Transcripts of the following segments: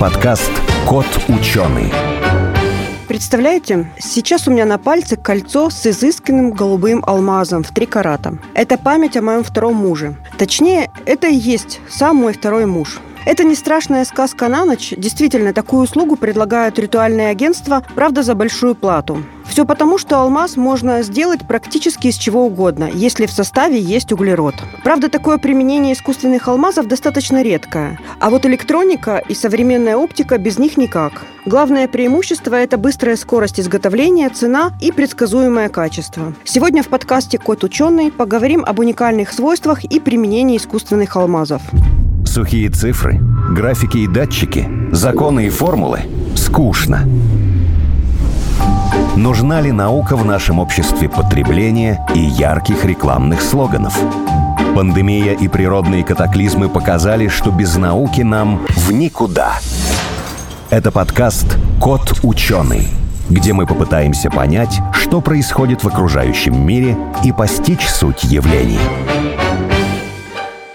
подкаст «Кот ученый». Представляете, сейчас у меня на пальце кольцо с изысканным голубым алмазом в три карата. Это память о моем втором муже. Точнее, это и есть сам мой второй муж – это не страшная сказка на ночь. Действительно, такую услугу предлагают ритуальные агентства, правда, за большую плату. Все потому, что алмаз можно сделать практически из чего угодно, если в составе есть углерод. Правда, такое применение искусственных алмазов достаточно редкое. А вот электроника и современная оптика без них никак. Главное преимущество – это быстрая скорость изготовления, цена и предсказуемое качество. Сегодня в подкасте «Кот ученый» поговорим об уникальных свойствах и применении искусственных алмазов. Сухие цифры, графики и датчики, законы и формулы – скучно. Нужна ли наука в нашем обществе потребления и ярких рекламных слоганов? Пандемия и природные катаклизмы показали, что без науки нам в никуда. Это подкаст «Кот ученый», где мы попытаемся понять, что происходит в окружающем мире и постичь суть явлений.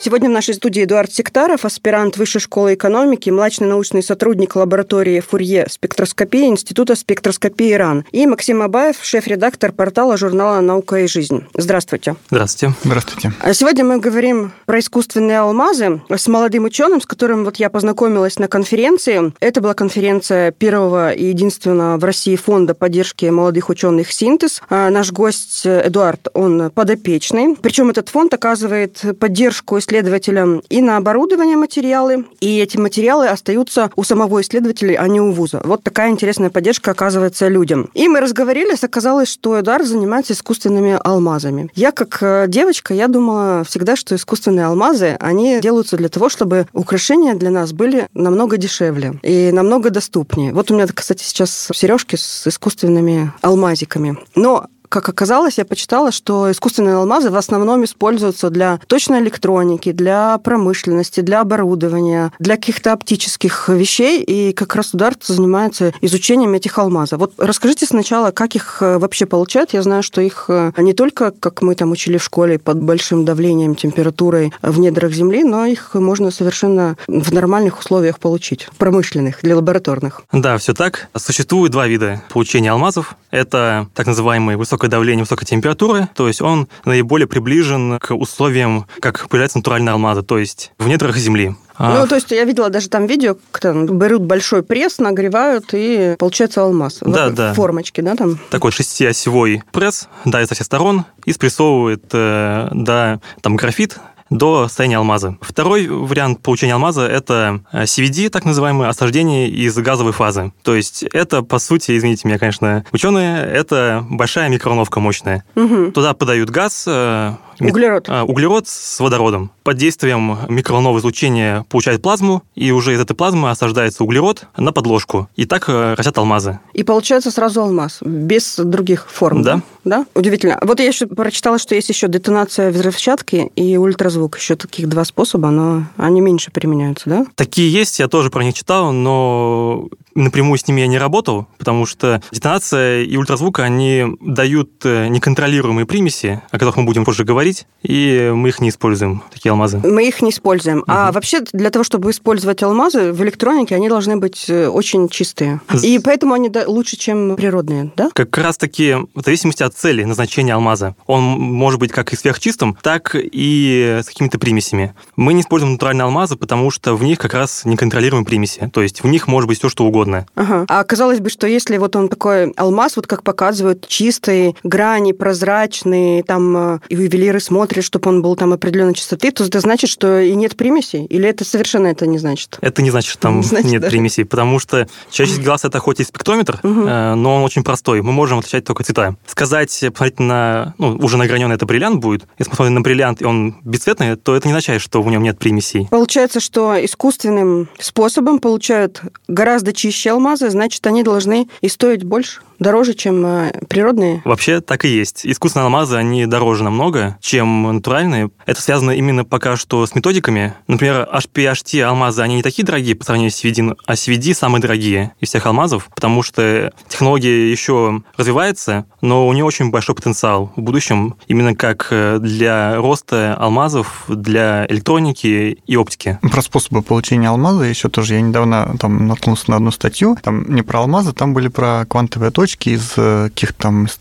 Сегодня в нашей студии Эдуард Сектаров, аспирант Высшей школы экономики, младший научный сотрудник лаборатории Фурье спектроскопии Института спектроскопии РАН, и Максим Абаев, шеф-редактор портала журнала «Наука и жизнь». Здравствуйте. Здравствуйте. Здравствуйте. А сегодня мы говорим про искусственные алмазы с молодым ученым, с которым вот я познакомилась на конференции. Это была конференция первого и единственного в России фонда поддержки молодых ученых «Синтез». А наш гость Эдуард, он подопечный. Причем этот фонд оказывает поддержку исследователям исследователям и на оборудование материалы, и эти материалы остаются у самого исследователя, а не у вуза. Вот такая интересная поддержка оказывается людям. И мы разговорились, оказалось, что Эдуард занимается искусственными алмазами. Я, как э, девочка, я думала всегда, что искусственные алмазы, они делаются для того, чтобы украшения для нас были намного дешевле и намного доступнее. Вот у меня, кстати, сейчас сережки с искусственными алмазиками. Но как оказалось, я почитала, что искусственные алмазы в основном используются для точной электроники, для промышленности, для оборудования, для каких-то оптических вещей, и как раз удар занимается изучением этих алмазов. Вот расскажите сначала, как их э, вообще получают. Я знаю, что их э, не только, как мы там учили в школе, под большим давлением, температурой в недрах Земли, но их можно совершенно в нормальных условиях получить, промышленных, для лабораторных. Да, все так. Существует два вида получения алмазов. Это так называемые высокие высокое давление, высокая температура, то есть он наиболее приближен к условиям, как появляются натуральные алмазы, то есть в недрах Земли. А ну, то есть я видела даже там видео, как берут большой пресс, нагревают, и получается алмаз. Да, да. Формочки, да, там? Такой шестиосевой пресс давит со всех сторон и спрессовывает э, да, там графит, до состояния алмаза. Второй вариант получения алмаза – это э, CVD, так называемое осаждение из газовой фазы. То есть это, по сути, извините меня, конечно, ученые, это большая микроволновка мощная. Угу. Туда подают газ, э, Углерод. А, углерод с водородом. Под действием микроволнового излучения получает плазму, и уже из этой плазмы осаждается углерод на подложку. И так э, растят алмазы. И получается сразу алмаз, без других форм. Да. Да? Удивительно. Вот я еще прочитала, что есть еще детонация взрывчатки и ультразвук. Еще таких два способа, но они меньше применяются, да? Такие есть, я тоже про них читал, но напрямую с ними я не работал, потому что детонация и ультразвук, они дают э, неконтролируемые примеси, о которых мы будем позже говорить, и мы их не используем, такие алмазы. Мы их не используем. Угу. А вообще для того, чтобы использовать алмазы в электронике, они должны быть э, очень чистые. И поэтому они лучше, чем природные, да? Как раз-таки в зависимости от цели назначения алмаза. Он может быть как и сверхчистым, так и с какими-то примесями. Мы не используем натуральные алмазы, потому что в них как раз неконтролируемые примеси. То есть в них может быть все, что угодно угодно. Ага. А казалось бы, что если вот он такой алмаз, вот как показывают, чистый, грани прозрачные, там э, и ювелиры смотрят, чтобы он был там определенной чистоты, то это значит, что и нет примесей? Или это совершенно это не значит? Это не значит, что там не значит, нет даже. примесей, потому что чаще глаз это хоть и спектрометр, угу. но он очень простой. Мы можем отличать только цвета. Сказать, посмотреть на, ну, уже награненный это бриллиант будет, если посмотреть на бриллиант, и он бесцветный, то это не означает, что в нем нет примесей. Получается, что искусственным способом получают гораздо чище настоящие алмазы, значит, они должны и стоить больше дороже, чем э, природные? Вообще так и есть. Искусственные алмазы, они дороже намного, чем натуральные. Это связано именно пока что с методиками. Например, HPHT алмазы, они не такие дорогие по сравнению с CVD, а CVD самые дорогие из всех алмазов, потому что технология еще развивается, но у нее очень большой потенциал в будущем, именно как э, для роста алмазов, для электроники и оптики. Про способы получения алмаза еще тоже я недавно там наткнулся на одну статью, там не про алмазы, там были про квантовые точки, точки из э, каких-то там из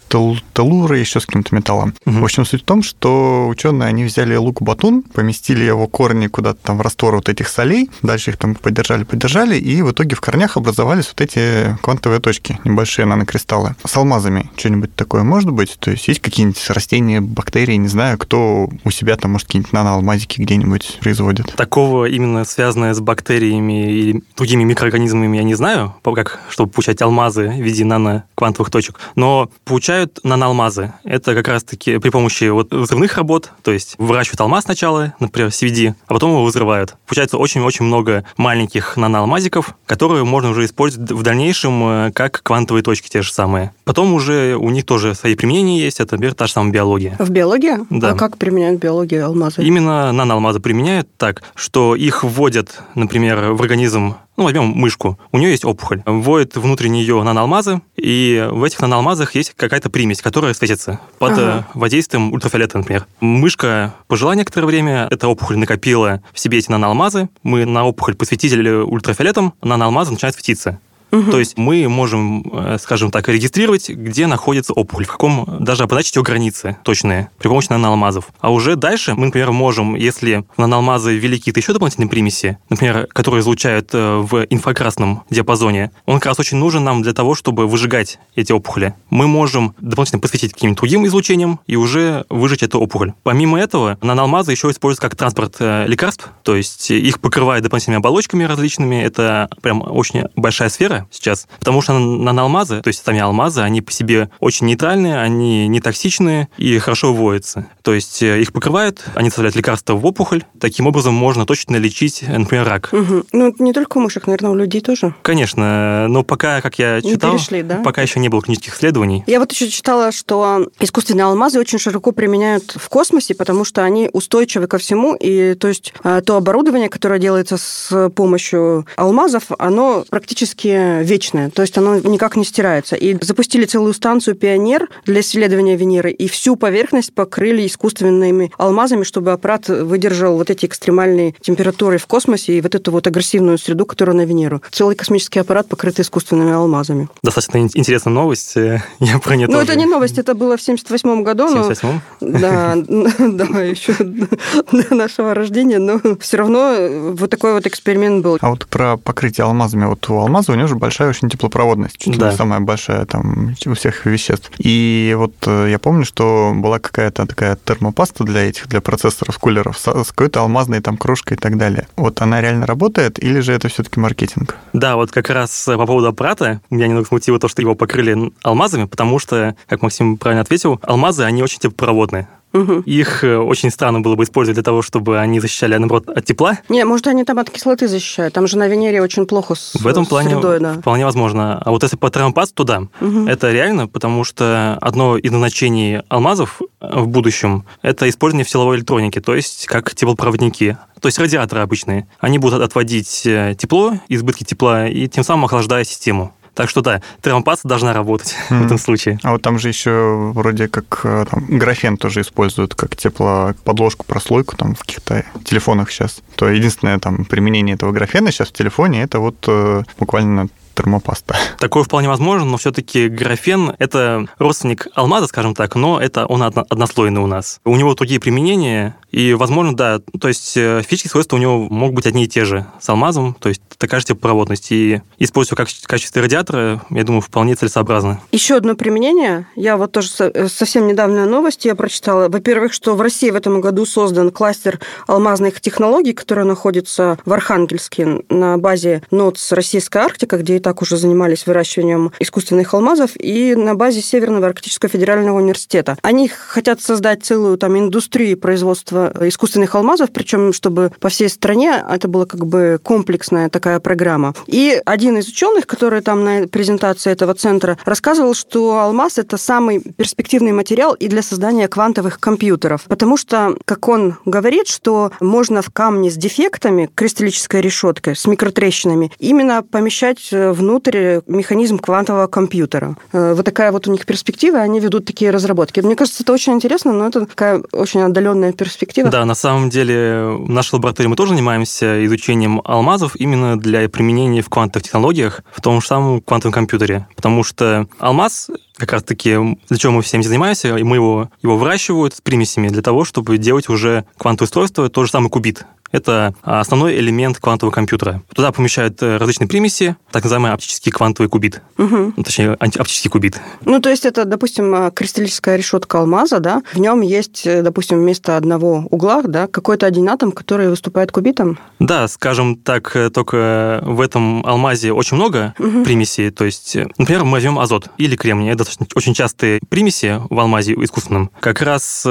телуры, еще с каким-то металлом. Угу. В общем, суть в том, что ученые, они взяли лук-батун, поместили его корни куда-то там в раствор вот этих солей, дальше их там поддержали, поддержали, и в итоге в корнях образовались вот эти квантовые точки, небольшие нанокристаллы. С алмазами что-нибудь такое может быть? То есть есть какие-нибудь растения, бактерии, не знаю, кто у себя там, может, какие-нибудь наноалмазики где-нибудь производит? Такого именно связанное с бактериями или другими микроорганизмами я не знаю, как, чтобы получать алмазы в виде нано квантовых точек, но получают наноалмазы. Это как раз-таки при помощи вот взрывных работ, то есть выращивают алмаз сначала, например, CVD, а потом его взрывают. Получается очень-очень много маленьких наноалмазиков, которые можно уже использовать в дальнейшем э, как квантовые точки те же самые. Потом уже у них тоже свои применения есть, это, например, та же самая биология. В биологии? Да. А как применяют биологию алмазы? Именно наноалмазы применяют так, что их вводят, например, в организм ну, возьмем мышку. У нее есть опухоль. Вводит внутрь нее наноалмазы, и в этих наноалмазах есть какая-то примесь, которая светится под ага. Э, воздействием ультрафиолета, например. Мышка пожила некоторое время, эта опухоль накопила в себе эти наноалмазы, мы на опухоль посветили ультрафиолетом, наноалмазы начинают светиться. Угу. То есть мы можем, э, скажем так, регистрировать, где находится опухоль, в каком, даже обозначить ее границы точные при помощи наноалмазов. А уже дальше мы, например, можем, если в наноалмазы ввели какие-то еще дополнительные примеси, например, которые излучают э, в инфракрасном диапазоне, он как раз очень нужен нам для того, чтобы выжигать эти опухоли. Мы можем дополнительно посветить каким-то другим излучением и уже выжечь эту опухоль. Помимо этого, наноалмазы еще используются как транспорт э, лекарств, то есть их покрывают дополнительными оболочками различными. Это прям очень большая сфера, сейчас. Потому что наноалмазы, то есть сами алмазы, они по себе очень нейтральные, они не токсичные и хорошо выводятся. То есть э, их покрывают, они составляют лекарства в опухоль. Таким образом можно точно лечить, например, рак. Угу. Ну, не только у мышек, наверное, у людей тоже. Конечно, но пока, как я читал, не перешли, да? пока еще не было клинических исследований. Я вот еще читала, что искусственные алмазы очень широко применяют в космосе, потому что они устойчивы ко всему, и то есть э, то оборудование, которое делается с помощью алмазов, оно практически вечное, то есть оно никак не стирается. И запустили целую станцию «Пионер» для исследования Венеры, и всю поверхность покрыли искусственными алмазами, чтобы аппарат выдержал вот эти экстремальные температуры в космосе и вот эту вот агрессивную среду, которая на Венеру. Целый космический аппарат покрыт искусственными алмазами. Достаточно интересная новость. Я про нее Ну, это не новость, это было в 78 году. В 78 Да, да, еще до нашего рождения, но все равно вот такой вот эксперимент был. А вот про покрытие алмазами. Вот у алмаза у него же большая очень теплопроводность, чуть да. ли самая большая там у всех веществ. И вот э, я помню, что была какая-то такая термопаста для этих, для процессоров, кулеров с, с какой-то алмазной там крошкой и так далее. Вот она реально работает или же это все-таки маркетинг? Да, вот как раз по поводу аппарата меня немного смутило то, что его покрыли алмазами, потому что, как Максим правильно ответил, алмазы, они очень теплопроводные. Угу. Их э, очень странно было бы использовать для того, чтобы они защищали, наоборот, от тепла. Не, может, они там от кислоты защищают. Там же на Венере очень плохо с В этом плане средой, да. вполне возможно. А вот если по термопасту, то да. Угу. Это реально, потому что одно из назначений алмазов э, в будущем – это использование в силовой электронике, то есть как теплопроводники то есть радиаторы обычные. Они будут отводить э, тепло, избытки тепла, и тем самым охлаждая систему. Так что да, термопаста должна работать mm. в этом случае. А вот там же еще вроде как э, там, графен тоже используют как теплоподложку, прослойку там в каких-то телефонах сейчас. То единственное там применение этого графена сейчас в телефоне это вот э, буквально термопаста. Такое вполне возможно, но все-таки графен – это родственник алмаза, скажем так, но это он однослойный у нас. У него другие применения, и, возможно, да, то есть э, физические свойства у него могут быть одни и те же с алмазом, то есть такая же теплопроводность. И используя как в качестве радиатора, я думаю, вполне целесообразно. Еще одно применение. Я вот тоже э, совсем недавняя новость я прочитала. Во-первых, что в России в этом году создан кластер алмазных технологий, который находится в Архангельске на базе НОЦ «Российская Арктика», где так уже занимались выращиванием искусственных алмазов, и на базе Северного Арктического федерального университета. Они хотят создать целую там индустрию производства искусственных алмазов, причем чтобы по всей стране это была как бы комплексная такая программа. И один из ученых, который там на презентации этого центра рассказывал, что алмаз это самый перспективный материал и для создания квантовых компьютеров, потому что, как он говорит, что можно в камне с дефектами, кристаллической решеткой, с микротрещинами, именно помещать э, внутрь механизм квантового компьютера. Э, вот такая вот у них перспектива, они ведут такие разработки. Мне кажется, это очень интересно, но это такая очень отдаленная перспектива. Да, на самом деле в нашей лаборатории мы тоже занимаемся изучением алмазов именно для применения в квантовых технологиях в том же самом квантовом компьютере. Потому что алмаз как раз-таки для чего мы всем занимаемся, и мы его, его выращивают с примесями для того, чтобы делать уже квантовое устройство, тот же самый кубит. Это основной элемент квантового компьютера. Туда помещают э, различные примеси, так называемый оптический квантовый кубит. Угу. Точнее, оптический кубит. Ну, то есть это, допустим, э, кристаллическая решетка алмаза, да? В нем есть, э, допустим, вместо одного угла, да, какой-то один атом, который выступает кубитом? Да, скажем так, только в этом алмазе очень много угу. примесей. То есть, например, мы возьмем азот или кремний. Это очень частые примеси в алмазе искусственном. Как раз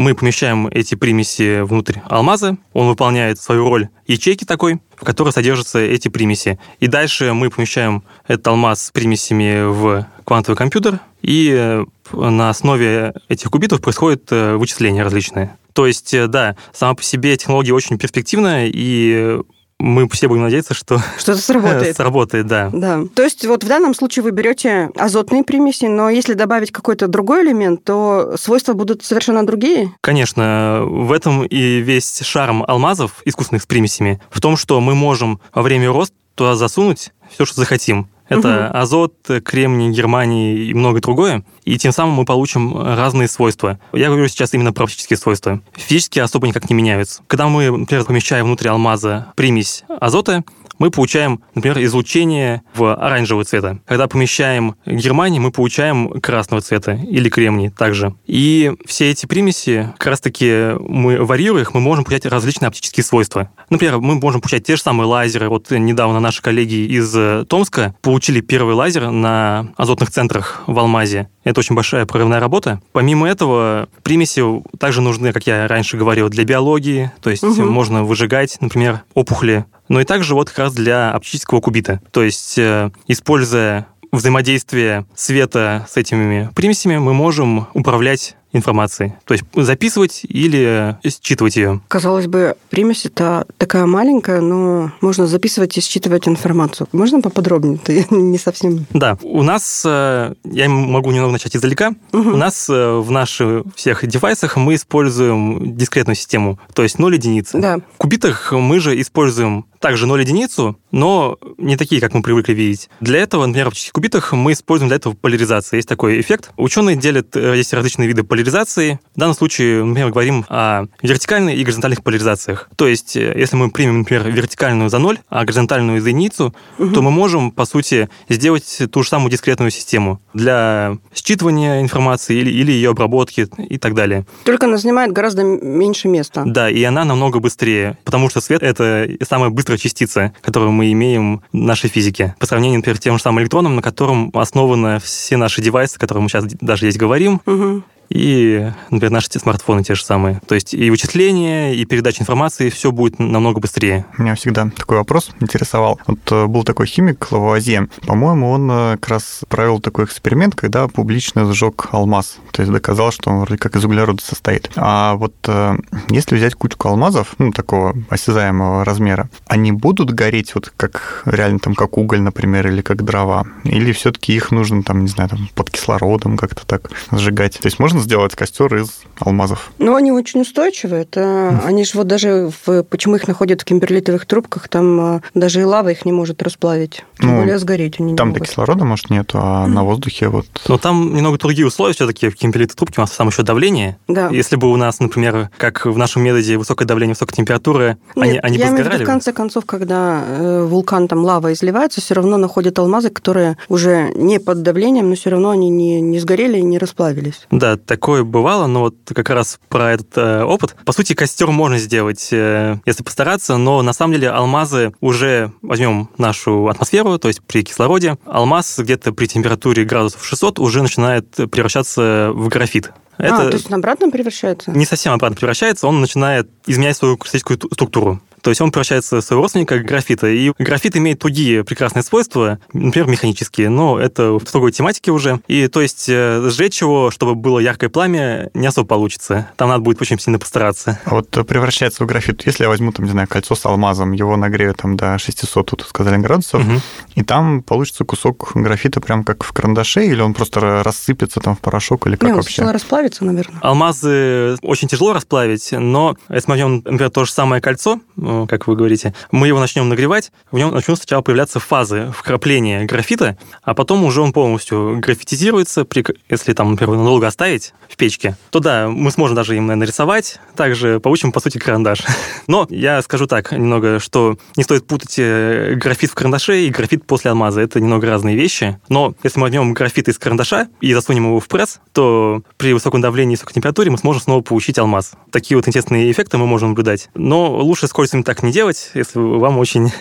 мы помещаем эти примеси внутрь алмаза, он выполняет свою роль ячейки такой, в которой содержатся эти примеси. И дальше мы помещаем этот алмаз с примесями в квантовый компьютер, и э, на основе этих кубитов происходят э, вычисления различные. То есть, э, да, сама по себе технология очень перспективная, и мы все будем надеяться, что что это сработает. сработает, да. Да. То есть вот в данном случае вы берете азотные примеси, но если добавить какой-то другой элемент, то свойства будут совершенно другие? Конечно. В этом и весь шарм алмазов, искусственных с примесями, в том, что мы можем во время роста туда засунуть все, что захотим. Это угу. азот, кремний, германий и многое другое. И тем самым мы получим разные свойства. Я говорю сейчас именно про оптические свойства. Физически особо никак не меняются. Когда мы, например, помещаем внутрь алмаза примесь азота, мы получаем, например, излучение в оранжевого цвета. Когда помещаем германий, мы получаем красного цвета или кремний также. И все эти примеси, как раз-таки мы варьируя их, мы можем получать различные оптические свойства. Например, мы можем получать те же самые лазеры. Вот недавно наши коллеги из Томска получили первый лазер на азотных центрах в Алмазе. Это очень большая прорывная работа. Помимо этого, примеси также нужны, как я раньше говорил, для биологии. То есть угу. можно выжигать, например, опухоли но и также вот как раз для оптического кубита. То есть, э, используя взаимодействие света с этими примесями, мы можем управлять информации. То есть записывать или считывать ее. Казалось бы, примесь это такая маленькая, но можно записывать и считывать информацию. Можно поподробнее? Ты не совсем... Да. У нас, э, я могу немного начать издалека, угу. у нас э, в наших всех девайсах мы используем дискретную систему, то есть 0 единицы. Да. В кубитах мы же используем также 0 единицу, но не такие, как мы привыкли видеть. Для этого, например, в оптических кубитах мы используем для этого поляризацию. Есть такой эффект. Ученые делят, э, есть различные виды поляризации. В данном случае, например, мы говорим о вертикальной и горизонтальных поляризациях. То есть, э, если мы примем, например, вертикальную за ноль, а горизонтальную за единицу, угу. то мы можем, по сути, сделать ту же самую дискретную систему для считывания информации или, или ее обработки и так далее. Только она занимает гораздо меньше места. Да, и она намного быстрее, потому что свет — это самая быстрая частица, которую мы имеем в нашей физике. По сравнению, например, с тем же самым электроном, на котором основаны все наши девайсы, о которых мы сейчас даже здесь говорим. Угу и, например, наши смартфоны те же самые. То есть и вычисления, и передача информации, все будет намного быстрее. Меня всегда такой вопрос интересовал. Вот э, был такой химик Лавуазье. По-моему, он э, как раз провел такой эксперимент, когда публично сжег алмаз. То есть доказал, что он вроде как из углерода состоит. А вот э, если взять кучку алмазов, ну, такого осязаемого размера, они будут гореть вот как реально там как уголь, например, или как дрова? Или все-таки их нужно там, не знаю, там под кислородом как-то так сжигать? То есть можно можно сделать костер из алмазов. Ну, они очень устойчивые. Это, mm. Они же вот даже, в, почему их находят в кимберлитовых трубках, там э, даже и лава их не может расплавить. Тем ну, более сгореть они Там-то кислорода, может, нет, а mm. на воздухе вот... Но там немного другие условия все-таки в кимберлитовой трубке. У нас там еще давление. Да. Если бы у нас, например, как в нашем методе высокое давление, высокая температура, нет, они, они я бы сгорали. Виду, в конце концов, когда э, вулкан, там лава изливается, все равно находят алмазы, которые уже не под давлением, но все равно они не, не сгорели и не расплавились. Да, такое бывало, но вот как раз про этот э, опыт. По сути, костер можно сделать, э, если постараться, но на самом деле алмазы уже, возьмем нашу атмосферу, то есть при кислороде, алмаз где-то при температуре градусов 600 уже начинает превращаться в графит. А, Это а, то есть он обратно превращается? Не совсем обратно превращается, он начинает изменять свою кристаллическую структуру. То есть он превращается в своего родственника графита. И графит имеет другие прекрасные свойства, например, механические, но это в другой тематике уже. И то есть э, сжечь его, чтобы было яркое пламя, не особо получится. Там надо будет очень сильно постараться. А вот превращается в графит. Если я возьму, там, не знаю, кольцо с алмазом, его нагрею там до 600, тут сказали, градусов, угу. и там получится кусок графита прям как в карандаше, или он просто рассыпется там в порошок, или как не, вообще? Он расплавится, наверное. Алмазы очень тяжело расплавить, но если мы возьмем, например, то же самое кольцо, Э, как вы говорите, мы его начнем нагревать, в нем начнут сначала появляться фазы вкрапления графита, а потом уже он полностью графитизируется, если там, например, надолго оставить в печке, то да, мы сможем даже им нарисовать, также получим, по сути, карандаш. Но я скажу так немного, что не стоит путать э, графит в карандаше и графит после алмаза. Это немного разные вещи. Но если мы возьмем графит из карандаша и засунем его в пресс, то при высоком давлении и высокой температуре мы сможем снова получить алмаз. Такие вот интересные эффекты мы можем наблюдать. Но лучше с кольцами так не делать, если вам очень...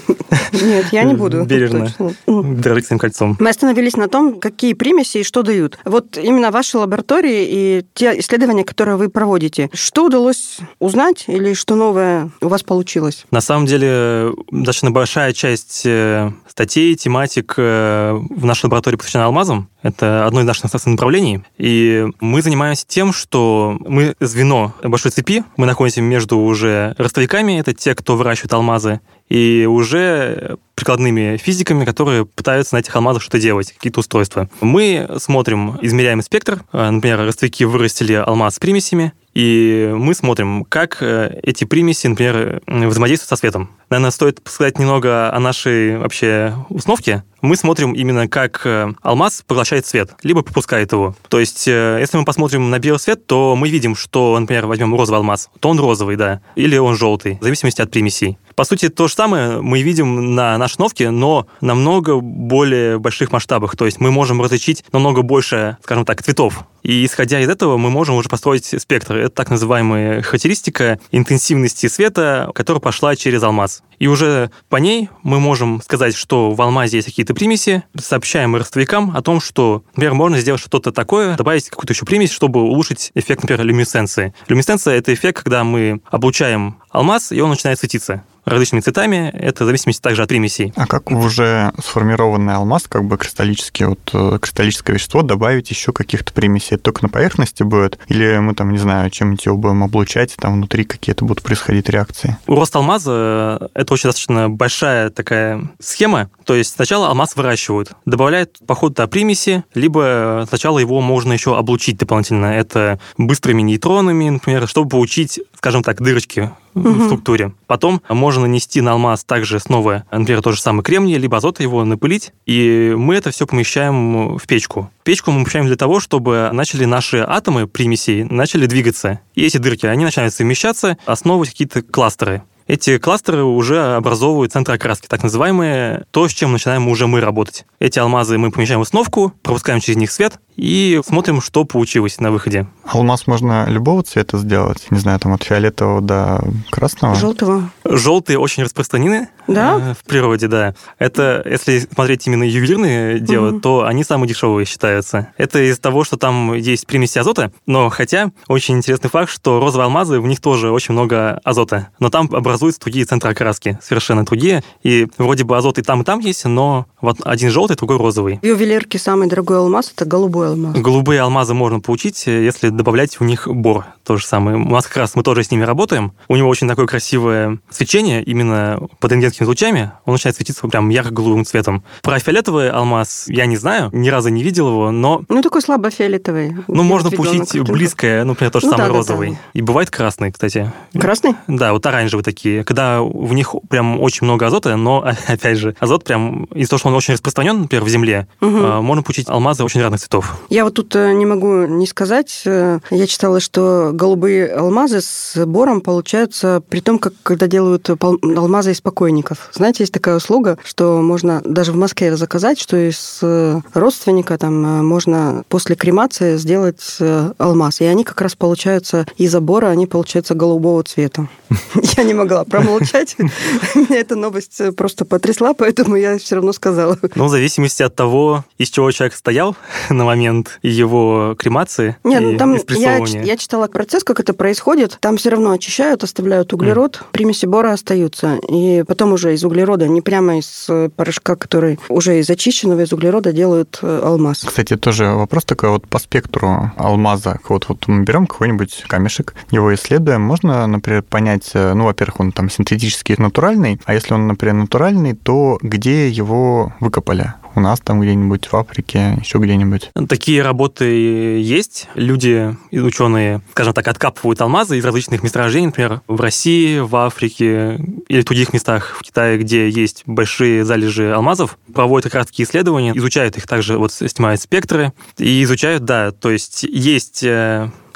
Нет, я не буду. Бережно дорожить своим кольцом. Мы остановились на том, какие примеси и что дают. Вот именно ваши лаборатории и те исследования, которые вы проводите, что удалось узнать или что новое у вас получилось? На самом деле, достаточно большая часть э, статей, тематик э, в нашей лаборатории посвящена алмазам. Это одно из наших направлений. И мы занимаемся тем, что мы звено большой цепи, мы находимся между уже ростовиками, это те, кто выращивает алмазы, и уже прикладными физиками, которые пытаются на этих алмазах что-то делать, какие-то устройства. Мы смотрим, измеряем спектр. Э, например, ростовики вырастили алмаз с примесями, и мы смотрим, как э, эти примеси, например, взаимодействуют со светом. Наверное, стоит сказать немного о нашей вообще установке. Мы смотрим именно, как э, алмаз поглощает свет, либо пропускает его. То есть, если мы посмотрим на белый свет, то мы видим, что, например, возьмем розовый алмаз, то он розовый, да, или он желтый, в зависимости от примесей. По сути, то же самое мы видим на нашей новке, но намного более больших масштабах. То есть мы можем различить намного больше, скажем так, цветов. И исходя из этого мы можем уже построить спектр. Это так называемая характеристика интенсивности света, которая пошла через алмаз. И уже по ней мы можем сказать, что в алмазе есть какие-то примеси, сообщаем ростовикам о том, что, например, можно сделать что-то такое, добавить какую-то еще примесь, чтобы улучшить эффект, например, люминесценции. Люминесценция — это эффект, когда мы облучаем алмаз, и он начинает светиться различными цветами. Это в зависимости также от примесей. А как в уже сформированный алмаз, как бы кристаллический, вот э, кристаллическое вещество, добавить еще каких-то примесей? Это только на поверхности будет? Или мы там, не знаю, чем-нибудь его будем облучать, там внутри какие-то будут происходить реакции? У роста алмаза э, это очень достаточно большая такая схема. То есть сначала алмаз выращивают, добавляют по ходу примеси, либо сначала его можно еще облучить дополнительно. Это быстрыми нейтронами, например, чтобы получить, скажем так, дырочки угу. в структуре. Потом можно нанести на алмаз также снова, например, то же самое кремний, либо азот его напылить, и мы это все помещаем в печку. Печку мы помещаем для того, чтобы начали наши атомы примесей начали двигаться. И эти дырки, они начинают совмещаться, основывать какие-то кластеры. Эти кластеры уже образовывают центры окраски, так называемые, то, с чем начинаем уже мы работать. Эти алмазы мы помещаем в основку, пропускаем через них свет и смотрим, что получилось на выходе. Алмаз можно любого цвета сделать? Не знаю, там от фиолетового до красного? Желтого. Желтые очень распространены да? Э, в природе, да. Это, если смотреть именно ювелирные дела, угу. то они самые дешевые считаются. Это из-за того, что там есть примеси азота, но хотя очень интересный факт, что розовые алмазы, в них тоже очень много азота, но там образуются другие центры окраски, совершенно другие, и вроде бы азот и там, и там есть, но вот один желтый, другой розовый. В ювелирке самый дорогой алмаз – это голубой алмаз. Голубые алмазы можно получить, если добавлять в них бор. То же самое. У нас как раз мы тоже с ними работаем. У него очень такое красивое свечение именно под рентгенскими лучами. Он начинает светиться прям ярко-голубым цветом. Про фиолетовый алмаз я не знаю, ни разу не видел его, но... Ну, такой слабо фиолетовый. Ну, можно получить близкое, ну, например, то же ну, самое да, розовый. Да, да. И бывает красный, кстати. Красный? Да, вот оранжевые такие. Когда в них прям очень много азота, но, опять же, азот прям из-за того, что он очень распространен, например, в земле, угу. можно получить алмазы очень разных цветов. Я вот тут э, не могу не сказать. Э, я читала, что голубые алмазы с бором получаются при том, как когда делают алмазы из покойников. Знаете, есть такая услуга, что можно даже в Москве заказать, что из э, родственника там можно после кремации сделать алмаз. И они как раз получаются из-за бора, они получаются голубого цвета. Я не могла промолчать. Меня эта новость просто потрясла, поэтому я все равно сказала. Ну, в зависимости от того, из чего человек стоял на момент его кремации Нет, ну, и там я, я читала процесс, как это происходит. Там все равно очищают, оставляют углерод, mm. примеси бора остаются. И потом уже из углерода, не прямо из порошка, который уже из очищенного из углерода делают э, алмаз. Кстати, тоже вопрос такой вот по спектру алмаза. Вот, вот мы берем какой-нибудь камешек, его исследуем, можно, например, понять, э, ну, во-первых, он там синтетический, натуральный, а если он, например, натуральный, то где его выкопали? У нас там где-нибудь в Африке, еще где-нибудь. Такие работы есть. Люди, ученые, скажем так, откапывают алмазы из различных месторождений, например, в России, в Африке или в других местах в Китае, где есть большие залежи алмазов, проводят как раз такие исследования, изучают их также, вот снимают спектры и изучают, да, то есть есть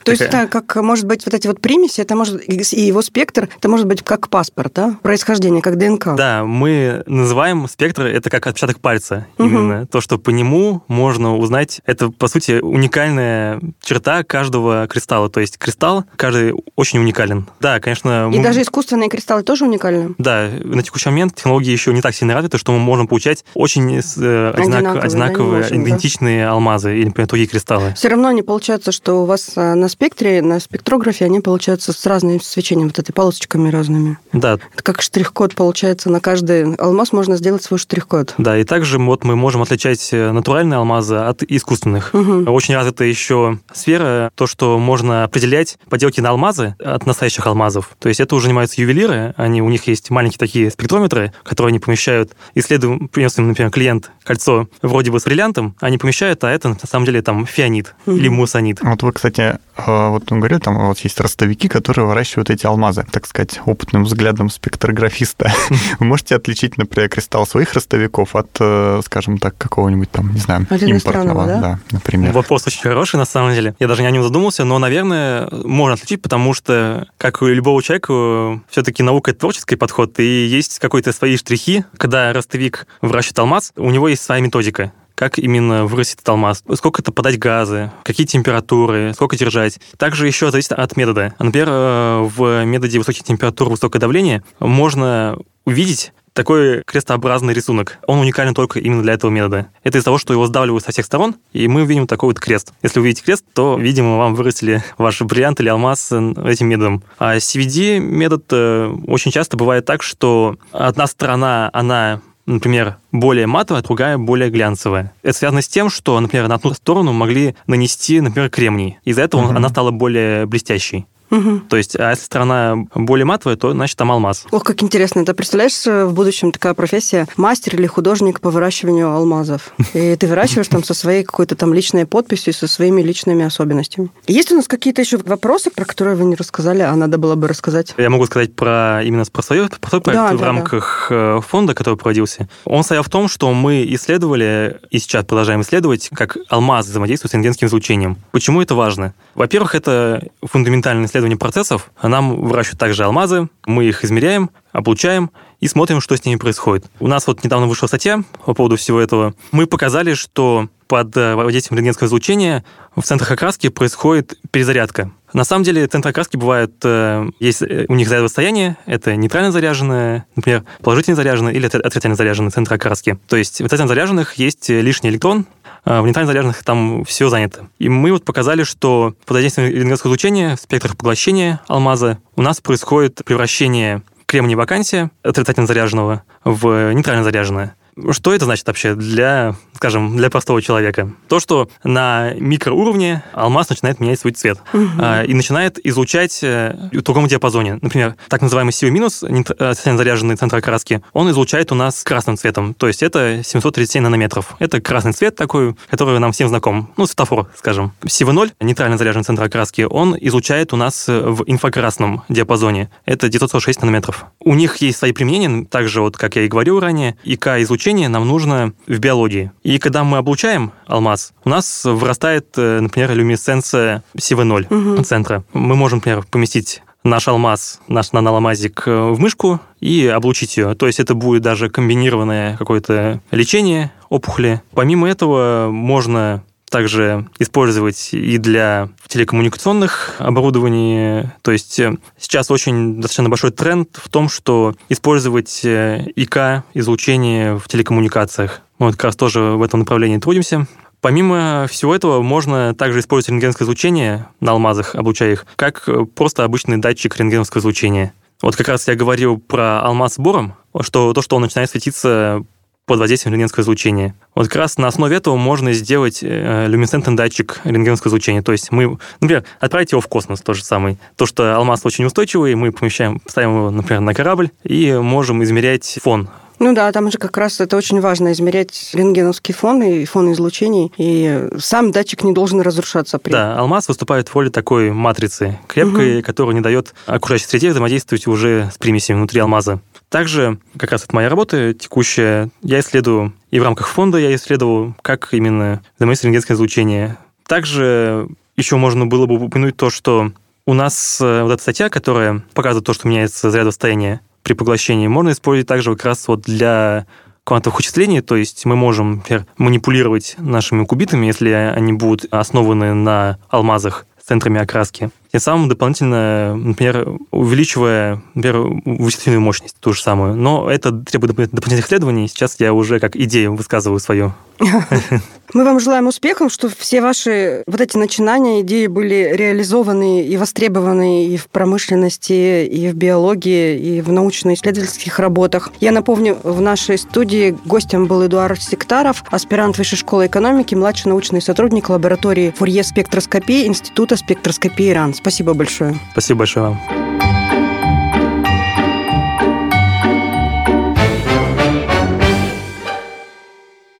э, то есть это как, может быть, вот эти вот примеси, это может и его спектр, это может быть как паспорт, да? Происхождение, как ДНК. Да, мы называем спектр это как отпечаток пальца. Угу. Именно то, что по нему можно узнать, это, по сути, уникальная черта каждого кристалла. То есть кристалл каждый очень уникален. Да, конечно... И мы... даже искусственные кристаллы тоже уникальны? Да, на текущий момент технологии еще не так сильно развиты, что мы можем получать очень э, одинаковые, одинаковые да, идентичные да. алмазы или, например, другие кристаллы. Все равно не получается, что у вас э, на спектре, на спектрографе они получаются с разным свечением, вот этой полосочками разными. Да. Это как штрих-код получается. На каждый алмаз можно сделать свой штрих-код. Да, и также вот мы можем отличать э, натуральные алмазы от искусственных. Угу. Очень развита еще сфера, то, что можно определять поделки на алмазы от настоящих алмазов. То есть это уже занимаются ювелиры, они, у них есть маленькие такие спектрометры, которые они помещают, исследуем, принес им, например, клиент кольцо вроде бы с бриллиантом, они помещают, а это на самом деле там фианит угу. или мусонит. Вот вы, кстати, вот он говорил, там вот есть ростовики, которые выращивают эти алмазы, так сказать, опытным взглядом спектрографиста. Вы можете отличить, например, кристалл своих ростовиков от, э, скажем так, какого-нибудь там, не знаю, импортного, да? да, например. Вопрос очень хороший, на самом деле. Я даже не о нем задумался, но, наверное, можно отличить, потому что, как у любого человека, все-таки наука — это творческий подход, и есть какие-то свои штрихи. Когда ростовик выращивает алмаз, у него есть своя методика как именно вырастет алмаз, сколько это подать газы, какие температуры, сколько держать. Также еще зависит от метода. Например, э, в методе высоких температур, высокое давление можно увидеть такой крестообразный рисунок. Он уникален только именно для этого метода. Это из-за того, что его сдавливают со всех сторон, и мы видим такой вот крест. Если вы видите крест, то, видимо, вам вырастили ваш бриллиант или алмаз этим методом. А CVD метод э, очень часто бывает так, что одна сторона, она например, более матовая, другая более глянцевая. Это связано с тем, что, например, на одну сторону могли нанести, например, кремний. Из-за этого угу. она стала более блестящей. Угу. То есть, а если страна более матовая, то, значит, там алмаз. Ох, как интересно. Ты представляешь, э, в будущем такая профессия мастер или художник по выращиванию алмазов. И ты выращиваешь там со своей какой-то там личной подписью, со своими личными особенностями. Есть у нас какие-то еще вопросы, про которые вы не рассказали, а надо было бы рассказать? Я могу сказать про именно про свой, про свой проект да, в да, рамках да. Э, фонда, который проводился. Он стоял в том, что мы исследовали, и сейчас продолжаем исследовать, как алмаз взаимодействует с рентгенским излучением. Почему это важно? Во-первых, это фундаментальное исследование исследовании процессов нам выращивают также алмазы, мы их измеряем, облучаем и смотрим, что с ними происходит. У нас вот недавно вышла статья по поводу всего этого. Мы показали, что под э, воздействием рентгенского излучения в центрах окраски происходит перезарядка. На самом деле центры окраски бывают, э, есть э, у них зарядное состояние, это нейтрально заряженное, например, положительно заряженное или отрицательно заряженное центры окраски. То есть в отрицательно заряженных есть лишний электрон, в нейтрально заряженных там все занято. И мы вот показали, что под воздействием рентгенского излучения в спектрах поглощения алмаза у нас происходит превращение кремния вакансия отрицательно заряженного в нейтрально заряженное. Что это значит вообще для, скажем, для простого человека? То, что на микроуровне алмаз начинает менять свой цвет угу. и начинает излучать э, в другом диапазоне. Например, так называемый SIO минус, социально заряженный центр окраски, он излучает у нас красным цветом. То есть это 737 нанометров. Это красный цвет такой, который нам всем знаком. Ну, светофор, скажем. SIO0, нейтрально заряженный центр окраски, он излучает у нас в инфракрасном диапазоне. Это 946 нанометров. У них есть свои применения, также, вот, как я и говорил ранее, ИК излучает излучение нам нужно в биологии. И когда мы облучаем алмаз, у нас вырастает, э, например, люминесценция CV0 угу. центра. Мы можем, например, поместить наш алмаз, наш наноалмазик э, в мышку и облучить ее. То есть это будет даже комбинированное какое-то лечение опухоли. Помимо этого можно также использовать и для телекоммуникационных оборудований. То есть э, сейчас очень достаточно большой тренд в том, что использовать э, ИК, излучение в телекоммуникациях. Мы вот как раз тоже в этом направлении трудимся. Помимо всего этого, можно также использовать рентгеновское излучение на алмазах, облучая их, как просто обычный датчик рентгеновского излучения. Вот как раз я говорил про алмаз с бором, что то, что он начинает светиться под воздействием рентгеновского излучения. Вот как раз на основе этого можно сделать э, люминесцентный датчик рентгеновского излучения. То есть мы, например, отправить его в космос, то же самое. То, что алмаз очень устойчивый, мы помещаем, ставим его, например, на корабль и можем измерять фон ну да, там же как раз это очень важно, измерять рентгеновский фон и фон излучений, и сам датчик не должен разрушаться. При... Да, алмаз выступает в роли такой матрицы, крепкой, угу. которая не дает окружающей среде взаимодействовать уже с примесями внутри алмаза. Также, как раз это моя работа текущая, я исследую, и в рамках фонда я исследовал, как именно взаимодействует рентгенское излучение. Также еще можно было бы упомянуть то, что у нас э, вот эта статья, которая показывает то, что меняется заряд состояния при поглощении, можно использовать также как раз вот для квантовых вычислений, то есть мы можем, например, манипулировать нашими кубитами, если они будут основаны на алмазах с центрами окраски. Тем самым дополнительно, например, увеличивая, например, вычислительную мощность, ту же самую. Но это требует дополнительных исследований. Сейчас я уже как идею высказываю свою. Мы вам желаем успехов, чтобы все ваши вот эти начинания, идеи были реализованы и востребованы и в промышленности, и в биологии, и в научно-исследовательских работах. Я напомню, в нашей студии гостем был Эдуард Сектаров, аспирант Высшей школы экономики, младший научный сотрудник лаборатории Фурье спектроскопии Института спектроскопии РАН. Спасибо большое. Спасибо большое вам.